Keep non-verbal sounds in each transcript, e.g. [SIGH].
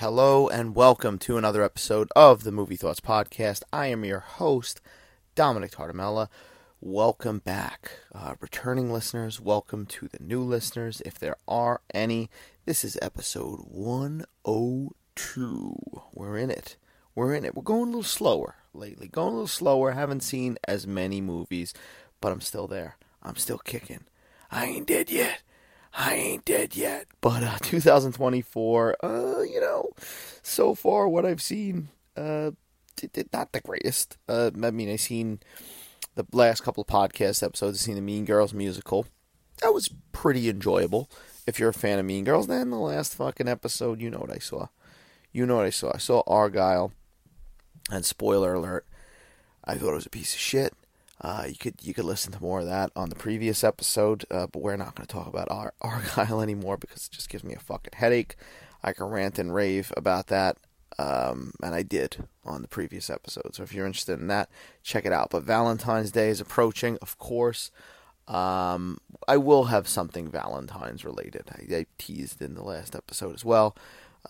Hello and welcome to another episode of the Movie Thoughts Podcast. I am your host, Dominic Tartamella. Welcome back. Uh, returning listeners, welcome to the new listeners, if there are any. This is episode 102. We're in it. We're in it. We're going a little slower lately. Going a little slower. Haven't seen as many movies, but I'm still there. I'm still kicking. I ain't dead yet. I ain't dead yet. But uh, [LAUGHS] 2024, uh, you know, so far what I've seen, uh, not the greatest. Uh, I mean, I've seen the last couple of podcast episodes. I've seen the Mean Girls musical. That was pretty enjoyable. If you're a fan of Mean Girls, then the last fucking episode, you know what I saw. You know what I saw. I saw Argylle, and spoiler alert, I thought it was a piece of shit. Uh, you could you could listen to more of that on the previous episode, uh, but we're not going to talk about Ar- [LAUGHS] Argylle anymore because it just gives me a fucking headache. I can rant and rave about that, um, and I did on the previous episode. So if you're interested in that, check it out. But Valentine's Day is approaching, of course. Um, I will have something Valentine's related. I, I teased in the last episode as well.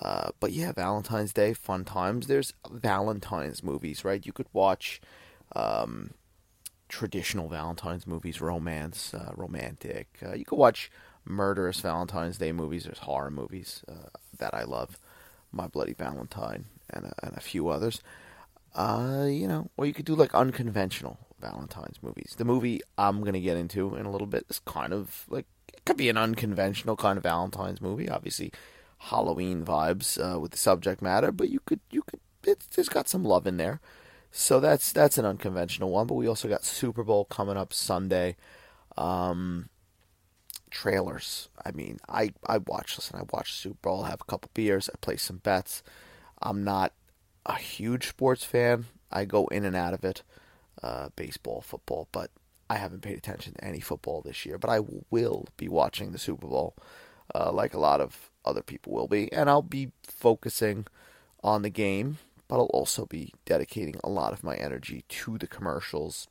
Uh, but yeah, Valentine's Day, fun times. There's Valentine's movies, right? You could watch. Um, traditional Valentine's movies, romance, uh, romantic. Uh, you can watch murderous Valentine's Day movies. There's horror movies uh, that I love, My Bloody Valentine, and a, and a few others. Uh, you know, or you could do like unconventional Valentine's movies. The movie I'm gonna get into in a little bit is kind of like it could be an unconventional kind of Valentine's movie. Obviously, Halloween vibes uh, with the subject matter, but you could you could it's, it's got some love in there. So that's that's an unconventional one. But we also got Super Bowl coming up Sunday. Um, trailers. I mean, I I watch. Listen, I watch Super Bowl. Have a couple beers. I play some bets. I'm not a huge sports fan. I go in and out of it, uh, baseball, football, but I haven't paid attention to any football this year. But I will be watching the Super Bowl, uh, like a lot of other people will be, and I'll be focusing on the game but I'll also be dedicating a lot of my energy to the commercials.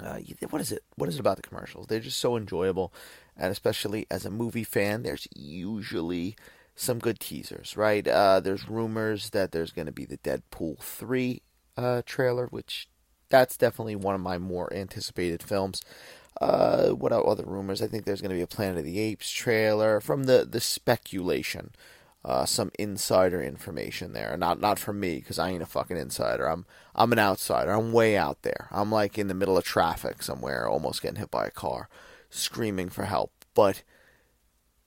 Uh, what is it? What is it about the commercials? They're just so enjoyable, and especially as a movie fan, there's usually some good teasers, right? Uh, there's rumors that there's going to be the Deadpool three uh, trailer, which that's definitely one of my more anticipated films. Uh, what other rumors? I think there's going to be a Planet of the Apes trailer from the the speculation uh, some insider information there. Not not from me because I ain't a fucking insider. I'm I'm an outsider. I'm way out there. I'm like in the middle of traffic somewhere, almost getting hit by a car, screaming for help. But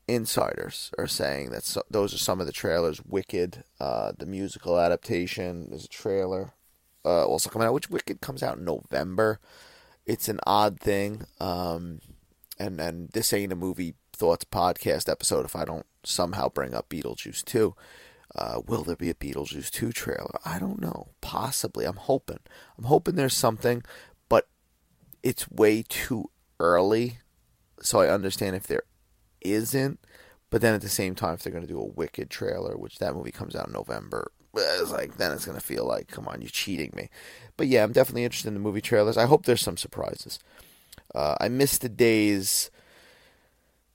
insiders are saying that so, those are some of the trailers. Wicked, uh, the musical adaptation. There's a trailer uh, also coming out, which Wicked comes out in November. It's an odd thing, um, and and this ain't a movie thoughts podcast episode if I don't somehow bring up Beetlejuice 2. Uh, will there be a Beetlejuice 2 trailer? I don't know. Possibly. I'm hoping. I'm hoping there's something, but it's way too early. So I understand if there isn't. But then at the same time, if they're going to do a Wicked trailer, which that movie comes out in November, it's like then it's going to feel like, come on, you're cheating me. But yeah, I'm definitely interested in the movie trailers. I hope there's some surprises. Uh, I miss the days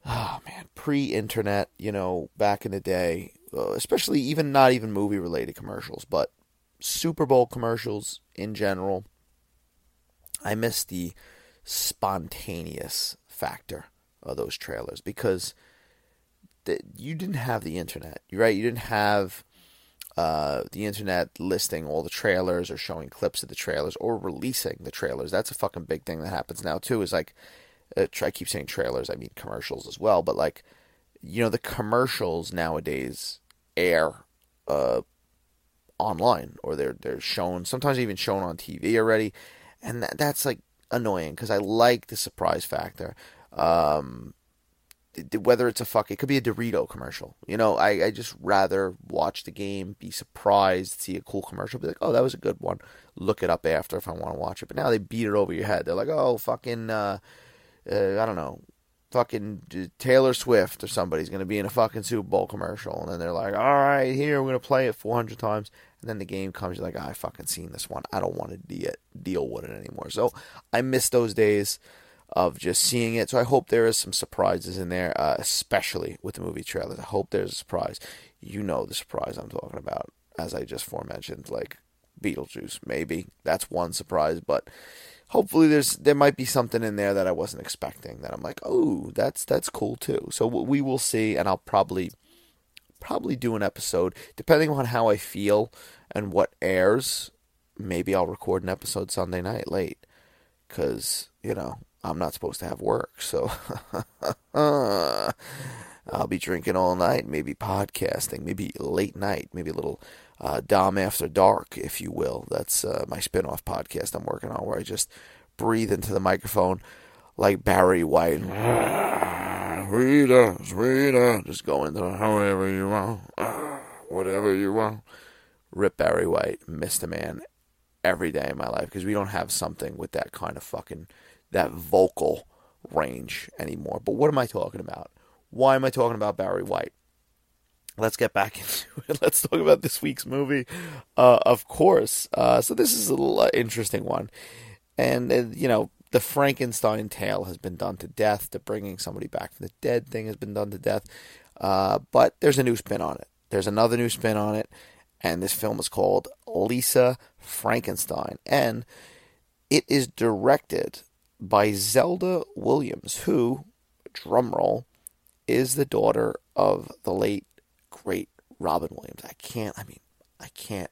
oh man, pre-internet, you know, back in the day, uh, especially even not even movie-related commercials, but Super Bowl commercials in general. I miss the spontaneous factor of those trailers because the, you didn't have the internet, right? You didn't have uh, the internet listing all the trailers or showing clips of the trailers or releasing the trailers. That's a fucking big thing that happens now too. Is like uh, I keep saying trailers, I mean commercials as well, but like, you know, the commercials nowadays air uh, online or they're they're shown sometimes even shown on TV already, and that, that's like annoying because I like the surprise factor. Um, whether it's a fuck, it could be a Dorito commercial. You know, I, I just rather watch the game, be surprised, see a cool commercial, be like, oh, that was a good one. Look it up after if I want to watch it. But now they beat it over your head. They're like, oh, fucking, uh, uh, I don't know, fucking Taylor Swift or somebody's going to be in a fucking Super Bowl commercial. And then they're like, all right, here, we're going to play it 400 times. And then the game comes, you're like, oh, I fucking seen this one. I don't want to de- deal with it anymore. So I miss those days of just seeing it. So I hope there is some surprises in there, uh, especially with the movie trailers. I hope there's a surprise. you know the surprise I'm talking about, as I just forementioned, like Beetlejuice. Maybe that's one surprise, but hopefully there's there might be something in there that I wasn't expecting that I'm like, oh, that's that's cool too. So we will see, and I'll probably probably do an episode depending on how I feel and what airs. Maybe I'll record an episode Sunday night late because you know I'm not supposed to have work, so [LAUGHS] I'll be drinking all night, maybe podcasting, maybe late night, maybe a little uh, Dom After Dark, if you will. That's uh, my spin off podcast I'm working on where I just breathe into the microphone like Barry White. [SIGHS] Sweeter, sweeter. Just go into however you want, [SIGHS] whatever you want. Rip Barry White, Mr. Man, every day in my life because we don't have something with that kind of fucking, that vocal range anymore. But what am I talking about? Why am I talking about Barry White? Let's get back [LAUGHS] into it. Let's talk about this week's movie, uh, of course. Uh, so this is a an interesting one, and uh, you know the Frankenstein tale has been done to death. The bringing somebody back from the dead thing has been done to death. Uh, but there's a new spin on it. There's another new spin on it, and this film is called Lisa Frankenstein, and it is directed by Zelda Williams, who, drumroll, is the daughter of the late great Robin Williams. I can't. I mean, I can't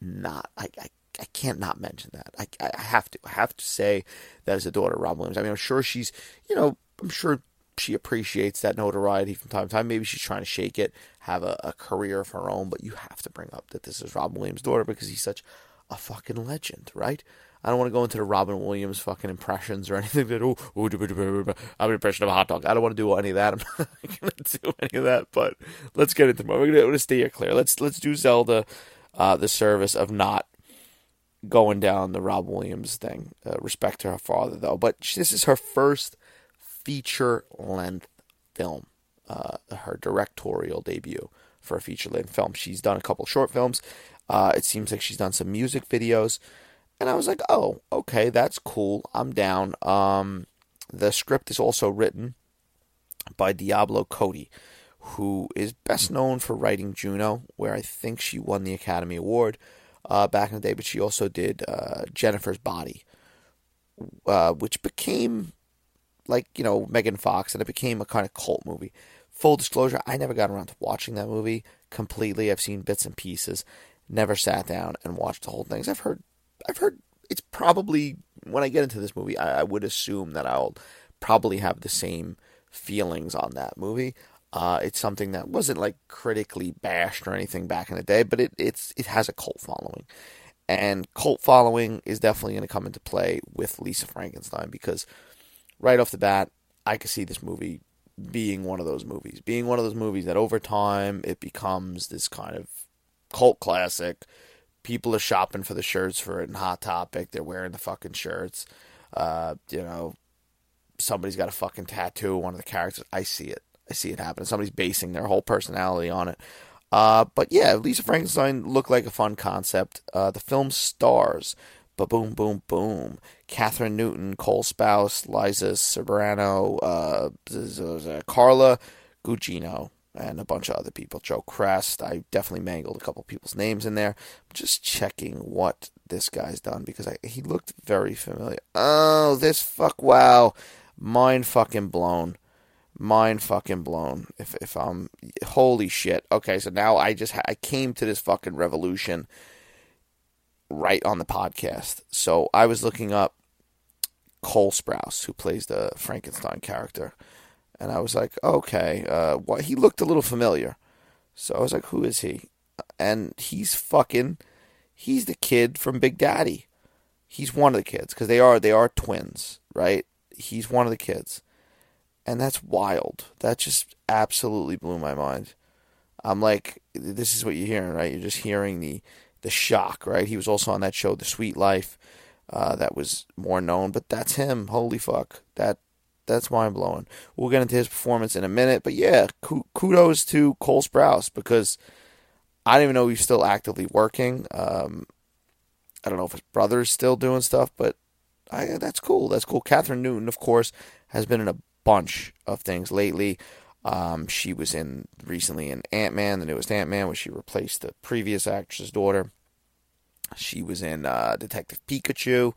not. I, I I can't not mention that. I, I have to. I have to say that as a daughter of Robin Williams. I mean, I'm sure she's, you know, I'm sure she appreciates that notoriety from time to time. Maybe she's trying to shake it, have a, a career of her own, but you have to bring up that this is Robin Williams' daughter because he's such a fucking legend, right? I don't want to go into the Robin Williams fucking impressions or [LAUGHS] anything that, oh, oh I'm an impression of a hot dog. I don't want to do any of that. I'm [LAUGHS] not going to do any of that, but let's get into it. We're going to stay clear. Let's, let's do Zelda uh, the service of not going down the Rob Williams thing. Uh, respect to her father, though. But this is her first feature length film, uh, her directorial debut for a feature length film. She's done a couple short films. Uh, it seems like she's done some music videos. And I was like, oh, okay, that's cool. I'm down. Um, the script is also written by Diablo Cody, who is best known for writing Juno, where I think she won the Academy Award uh, back in the day, but she also did uh, Jennifer's Body, uh, which became like you know Megan Fox, and it became a kind of cult movie. Full disclosure, I never got around to watching that movie completely. I've seen bits and pieces, never sat down and watched the whole thing. I've heard, I've heard it's probably when I get into this movie, I, I would assume that I'll probably have the same feelings on that movie. Uh, it's something that wasn't like critically bashed or anything back in the day, but it it's it has a cult following, and cult following is definitely going to come into play with Lisa Frankenstein because right off the bat, I could see this movie being one of those movies, being one of those movies that over time it becomes this kind of cult classic. People are shopping for the shirts for it in Hot Topic. They're wearing the fucking shirts. Uh, you know, somebody's got a fucking tattoo. One of the characters. I see it. I see it happen. Somebody's basing their whole personality on it. Uh, but yeah, Lisa Frankenstein looked like a fun concept. Uh, the film stars, ba boom, boom, boom. Kathryn Newton, Cole Sprouse, Liza Soberano, uh, Carla Gugino, and a bunch of other people. Joe Chrest. I definitely mangled a couple people's names in there. I'm just checking what this guy's done because I, he looked very familiar. Oh, this fuck! Wow, mind fucking blown mind fucking blown. If if I'm holy shit. Okay, so now I just I came to this fucking revolution right on the podcast. So I was looking up Cole Sprouse, who plays the Frankenstein character, and I was like, okay, uh, he looked a little familiar. So I was like, who is he? And he's fucking, he's the kid from Big Daddy. He's one of the kids because they are they are twins, right? He's one of the kids and that's wild. That just absolutely blew my mind. I'm like, this is what you're hearing, right? You're just hearing the the shock, right? He was also on that show, The Suite Life, uh, that was more known, but that's him. Holy fuck, that that's mind blowing. We'll get into his performance in a minute, but yeah, kudos to Cole Sprouse because I don't even know he was still actively working. Um, I don't know if his brother's still doing stuff, but I, that's cool. That's cool. Kathryn Newton, of course, has been in a bunch of things lately. Um, she was in recently in Ant Man, the newest Ant Man, where she replaced the previous actress's daughter. She was in uh, Detective Pikachu.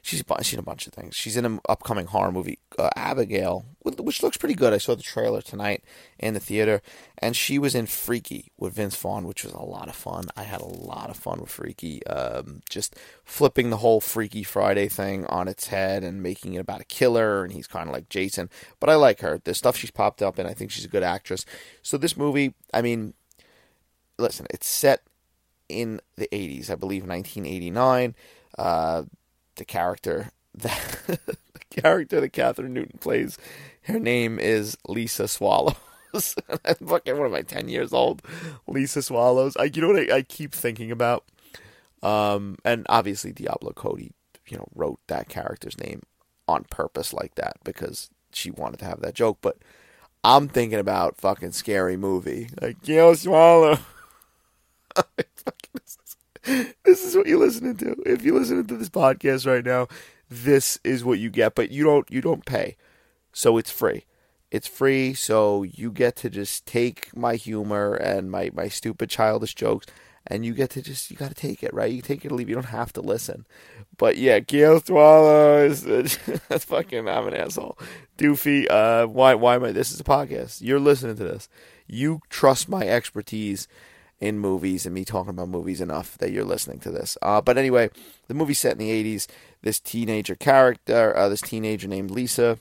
She's she's in a bunch of things. She's in an upcoming horror movie, uh, Abigail, which looks pretty good. I saw the trailer tonight in the theater, and she was in Freaky with Vince Vaughn, which was a lot of fun. I had a lot of fun with Freaky, um, just flipping the whole Freaky Friday thing on its head and making it about a killer, and he's kind of like Jason. But I like her. The stuff she's popped up in, I think she's a good actress. So this movie, I mean, listen, it's set in the 80s, I believe 1989. Uh, the character that [LAUGHS] the character that Kathryn Newton plays, her name is Lisa Swallows. [LAUGHS] I'm fucking what am I, ten years old? Lisa Swallows. I you know what I, I keep thinking about? Um, and obviously Diablo Cody, you know, wrote that character's name on purpose like that because she wanted to have that joke. But I'm thinking about fucking scary movie like Gail Swallow. [LAUGHS] this is what you're listening to. If you're listening to this podcast right now, this is what you get, but you don't you don't pay. So it's free. It's free, so you get to just take my humor and my, my stupid childish jokes and you get to just you gotta take it, right? You take it or leave. You don't have to listen. But yeah, Gail Swallows. [LAUGHS] That's fucking. I'm an asshole. Doofy. Uh, why? Why am I? This is a podcast. You're listening to this. You trust my expertise in movies and me talking about movies enough that you're listening to this. Uh, but anyway, the movie's set in the 80s. This teenager character, uh, this teenager named Lisa,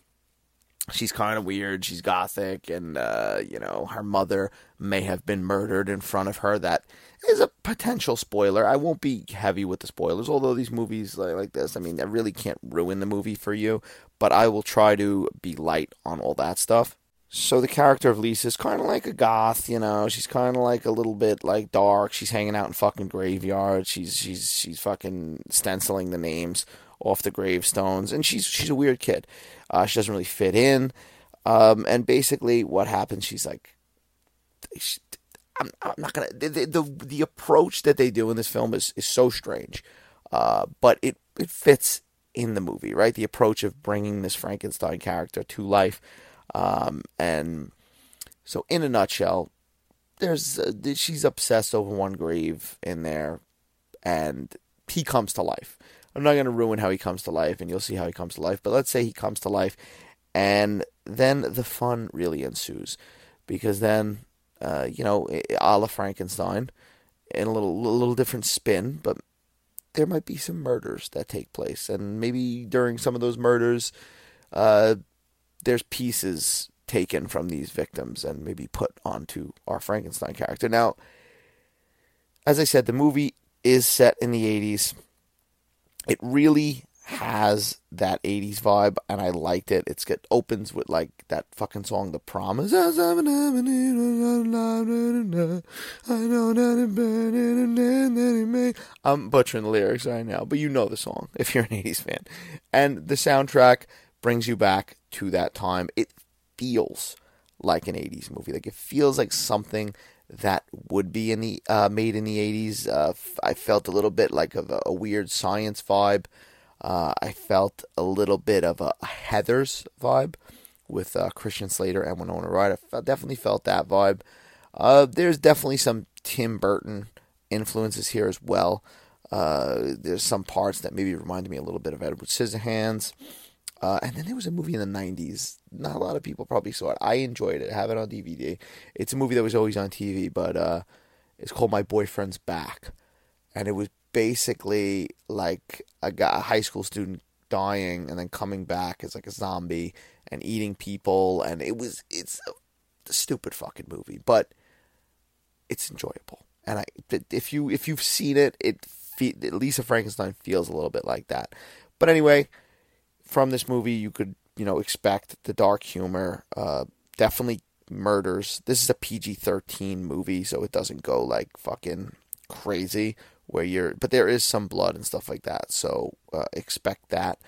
she's kind of weird. She's gothic, and uh, you know her mother may have been murdered in front of her. That is a potential spoiler. I won't be heavy with the spoilers, although these movies like, like this, I mean, I really can't ruin the movie for you. But I will try to be light on all that stuff. So the character of Lisa is kind of like a goth, you know. She's kind of like a little bit like dark. She's hanging out in fucking graveyards. She's she's she's fucking stenciling the names off the gravestones, and she's she's a weird kid. Uh, she doesn't really fit in, um, and basically what happens? She's like, I'm, I'm not gonna the, the the approach that they do in this film is is so strange, uh, but it it fits in the movie, right? The approach of bringing this Frankenstein character to life. Um, and so, in a nutshell, there's uh, she's obsessed over one grave in there, and he comes to life. I'm not going to ruin how he comes to life, and you'll see how he comes to life. But let's say he comes to life, and then the fun really ensues, because then, uh, you know, a la Frankenstein, in a little, little different spin, but there might be some murders that take place, and maybe during some of those murders, uh, there's pieces taken from these victims and maybe put onto our Frankenstein character. Now, as I said, the movie is set in the 80s. It really has that 80s vibe and I liked it. It's it opens with like that fucking song The Promise. I'm butchering the lyrics right now, but you know the song if you're an 80s fan. And the soundtrack brings you back to that time. It feels like an 80s movie. Like it feels like something that would be in the uh, made in the 80s. Uh, I felt a little bit like of a, a weird science vibe. Uh, I felt a little bit of a, Heathers vibe with uh, Christian Slater and Winona Ryder. I felt, definitely felt that vibe. Uh, there's definitely some Tim Burton influences here as well. Uh, there's some parts that maybe reminded me a little bit of Edward Scissorhands. Uh, and then there was a movie in the 90s. Not a lot of people probably saw it. I enjoyed it. I have it on DVD. It's a movie that was always on TV, but uh, it's called My Boyfriend's Back. And it was basically like a, guy, a high school student dying and then coming back as like a zombie and eating people. And it was, it's a, a stupid fucking movie, but it's enjoyable. And I, if you if you've seen it, it Lisa Frankenstein feels a little bit like that. But anyway, from this movie, you could you know expect the dark humor. Uh, definitely murders. This is a PG thirteen movie, so it doesn't go like fucking crazy where you're. But there is some blood and stuff like that, so uh, expect that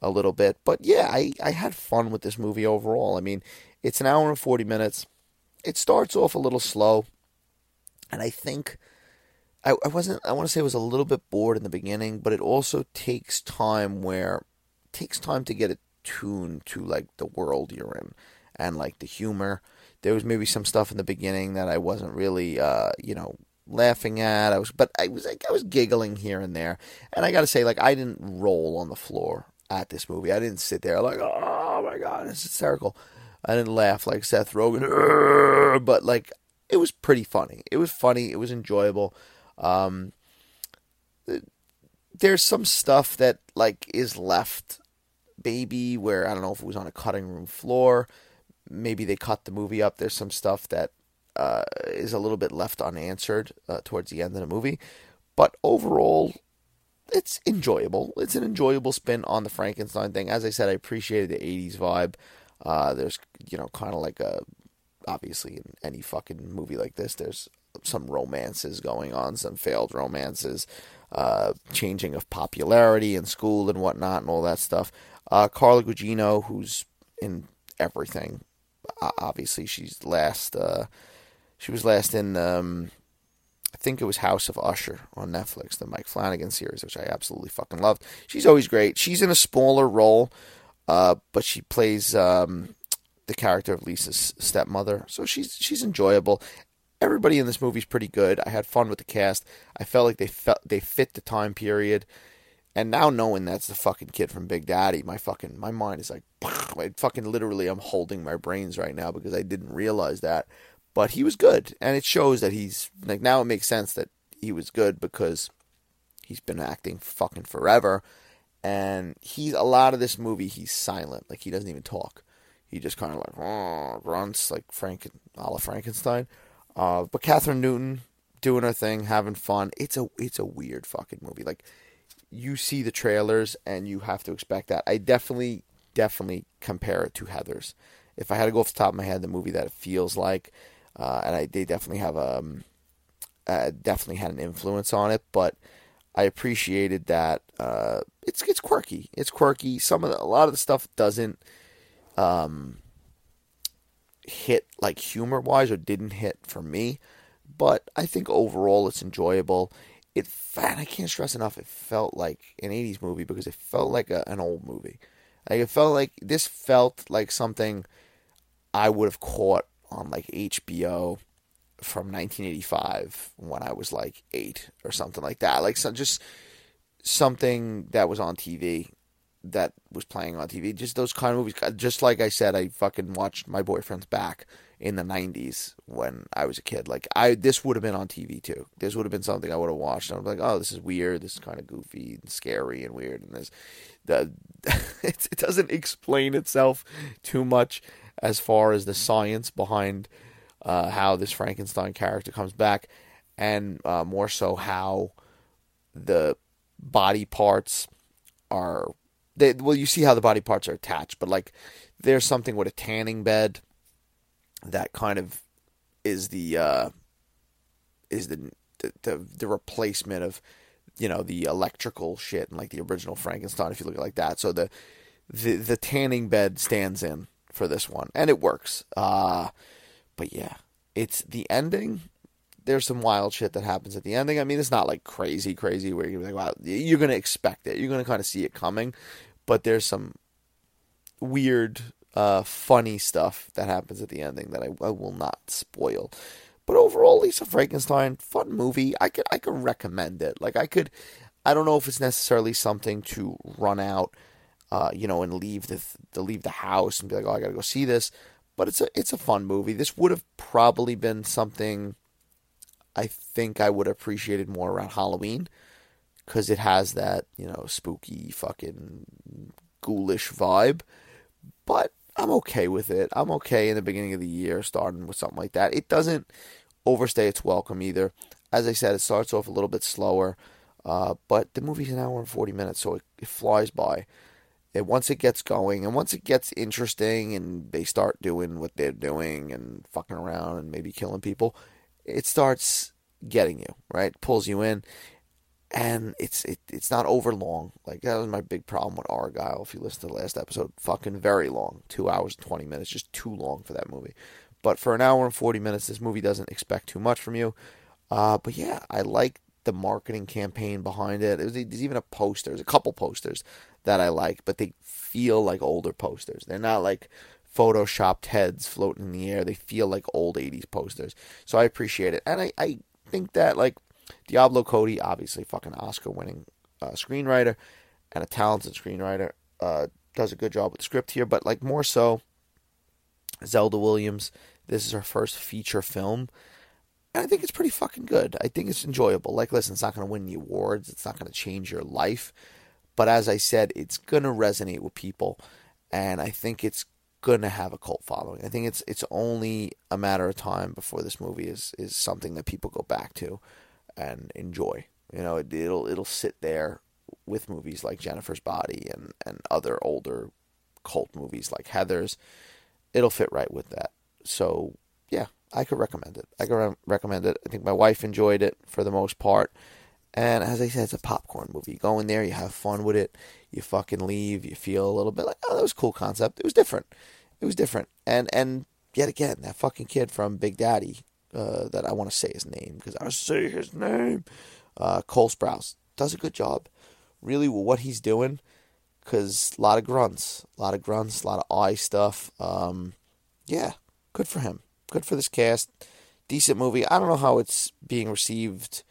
a little bit. But yeah, I I had fun with this movie overall. I mean, it's an hour and forty minutes. It starts off a little slow, and I think. I, I wasn't I want to say I was a little bit bored in the beginning, but it also takes time where takes time to get attuned to like the world you're in and like the humor. There was maybe some stuff in the beginning that I wasn't really, uh, you know, laughing at. I was, but I was like, I was giggling here and there. And I got to say, like, I didn't roll on the floor at this movie. I didn't sit there like, oh my god, it's hysterical. I didn't laugh like Seth Rogen, but like it was pretty funny. It was funny. It was enjoyable. Um, there's some stuff that like is left, baby, where I don't know if it was on a cutting room floor. Maybe they cut the movie up. There's some stuff that uh, is a little bit left unanswered uh, towards the end of the movie, but overall, it's enjoyable. It's an enjoyable spin on the Frankenstein thing. As I said, I appreciated the '80s vibe. Uh, there's you know kind of like a obviously in any fucking movie like this, there's some romances going on, some failed romances, uh, changing of popularity in school and whatnot, and all that stuff. Uh, Carla Gugino, who's in everything, obviously she's last. Uh, she was last in, um, I think it was House of Usher on Netflix, the Mike Flanagan series, which I absolutely fucking loved. She's always great. She's in a smaller role, uh, but she plays um, the character of Lisa's stepmother, so she's she's enjoyable. Everybody in this movie is pretty good. I had fun with the cast. I felt like they felt they fit the time period. And now knowing that's the fucking kid from Big Daddy, my fucking my mind is like, [LAUGHS] I fucking literally I'm holding my brains right now because I didn't realize that. But he was good, and it shows that he's like now it makes sense that he was good because he's been acting fucking forever, and he's a lot of this movie he's silent, like he doesn't even talk. He just kind of like grunts like Frank, la Frankenstein. Uh, but Kathryn Newton doing her thing, having fun. It's a it's a weird fucking movie. Like you see the trailers and you have to expect that. I definitely definitely compare it to Heathers. If I had to go off the top of my head, the movie that it feels like, uh, and I they definitely have a um, uh, definitely had an influence on it, but I appreciated that uh, it's it's quirky. It's quirky. Some of the, a lot of the stuff doesn't um, hit like humor wise or didn't hit for me. But I think overall it's enjoyable. It and I can't stress enough. It felt like an '80s movie because it felt like a, an old movie. Like it felt like this felt like something I would have caught on like HBO from 1985 when I was like eight or something like that. Like so just something that was on TV that was playing on TV. Just those kind of movies. Just like I said, I fucking watched My Boyfriend's Back in the '90s when I was a kid. Like I, this would have been on TV too. This would have been something I would have watched. I'm like, oh, this is weird. This is kind of goofy and scary and weird. And this, the, [LAUGHS] it, it doesn't explain itself too much as far as the science behind uh, how this Frankenstein character comes back, and uh, more so how the body parts are they, well, you see how the body parts are attached, but like there's something with a tanning bed that kind of is the uh, is the, the the replacement of you know the electrical shit and like the original Frankenstein if you look at like that. So the the the tanning bed stands in for this one and it works. Uh but yeah, it's the ending. There's some wild shit that happens at the ending. I mean, it's not like crazy, crazy where you're like, wow, you're gonna expect it. You're gonna kind of see it coming, but there's some weird, uh, funny stuff that happens at the ending that I, I will not spoil. But overall, Lisa Frankenstein, fun movie. I could I could recommend it. Like I could, I don't know if it's necessarily something to run out, uh, you know, and leave the to leave the house and be like, oh, I gotta go see this. But it's a it's a fun movie. This would have probably been something I think I would appreciate it more around Halloween because it has that you know spooky fucking ghoulish vibe. But I'm okay with it. I'm okay in the beginning of the year starting with something like that. It doesn't overstay its welcome either. As I said, it starts off a little bit slower, uh, but the movie's an hour and 40 minutes, so it, it flies by. And once it gets going, and once it gets interesting, and they start doing what they're doing and fucking around and maybe killing people, it starts getting you right, pulls you in, and it's it, it's not over long. Like that was my big problem with Argylle. If you listen to the last episode, fucking very long, two hours and twenty minutes, just too long for that movie. But for an hour and forty minutes, this movie doesn't expect too much from you. Uh, but yeah, I like the marketing campaign behind it. There's, there's even a poster, there's a couple posters that I like, but they feel like older posters. They're not like photoshopped heads floating in the air. They feel like old 80s posters. So I appreciate it. And I, I think that, like, Diablo Cody, obviously fucking Oscar winning uh, screenwriter and a talented screenwriter, uh, does a good job with the script here. But, like, more so, Zelda Williams, this is her first feature film. And I think it's pretty fucking good. I think it's enjoyable. Like, listen, it's not going to win the awards, it's not going to change your life. But as I said, it's going to resonate with people. And I think it's to have a cult following. I think it's it's only a matter of time before this movie is, is something that people go back to and enjoy. You know, it, it'll it'll sit there with movies like Jennifer's Body and, and other older cult movies like Heathers. It'll fit right with that. So yeah, I could recommend it. I could re- recommend it. I think my wife enjoyed it for the most part. And as I said, it's a popcorn movie. You go in there, you have fun with it, you fucking leave, you feel a little bit like, oh, that was a cool concept. It was different. It was different. And and yet again, that fucking kid from Big Daddy, uh, that I want to say his name because I say his name, uh, Cole Sprouse does a good job, really with what he's doing. Cause a lot of grunts, a lot of grunts, a lot of eye stuff. Um, yeah, good for him. Good for this cast. Decent movie. I don't know how it's being received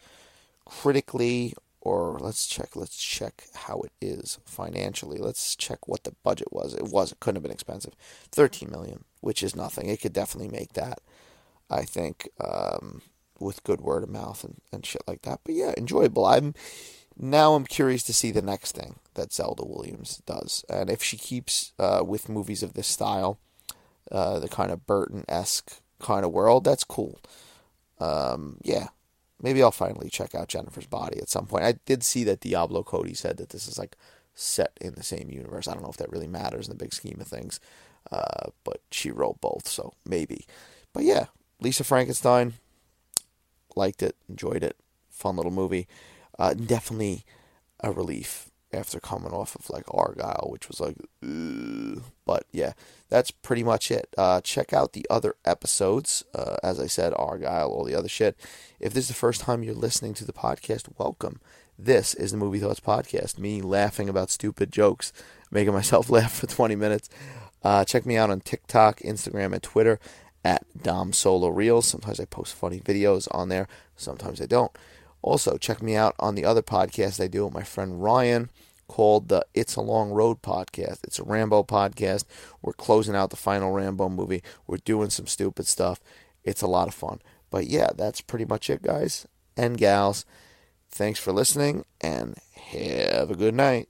critically or let's check let's check how it is financially. Let's check what the budget was. It was it couldn't have been expensive. 13 million which is nothing. It could definitely make that i think um, with good word of mouth and, and shit like that. But yeah enjoyable. I'm now i'm curious to see the next thing that zelda williams does. And if she keeps uh, with movies of this style uh, the kind of burton-esque kind of world that's cool. Um, yeah maybe I'll finally check out Jennifer's Body at some point. I did see that Diablo Cody said that this is like set in the same universe. I don't know if that really matters in the big scheme of things, uh, but she wrote both, so maybe. But yeah, Lisa Frankenstein, liked it, enjoyed it, fun little movie. Uh, definitely a relief after coming off of like Argylle, which was like, Ugh. but yeah, that's pretty much it. Uh, check out the other episodes. Uh, as I said, Argylle, all the other shit. If this is the first time you're listening to the podcast, welcome. This is the Movie Thoughts Podcast, me laughing about stupid jokes, making myself [LAUGHS] laugh for 20 minutes. Uh, check me out on TikTok, Instagram, and Twitter at Dom Solo Reels. Sometimes I post funny videos on there, sometimes I don't. Also, check me out on the other podcast I do with my friend Ryan called the It's a Long Road podcast. It's a Rambo podcast. We're closing out the final Rambo movie. We're doing some stupid stuff. It's a lot of fun. But yeah, that's pretty much it, guys and gals. Thanks for listening and have a good night.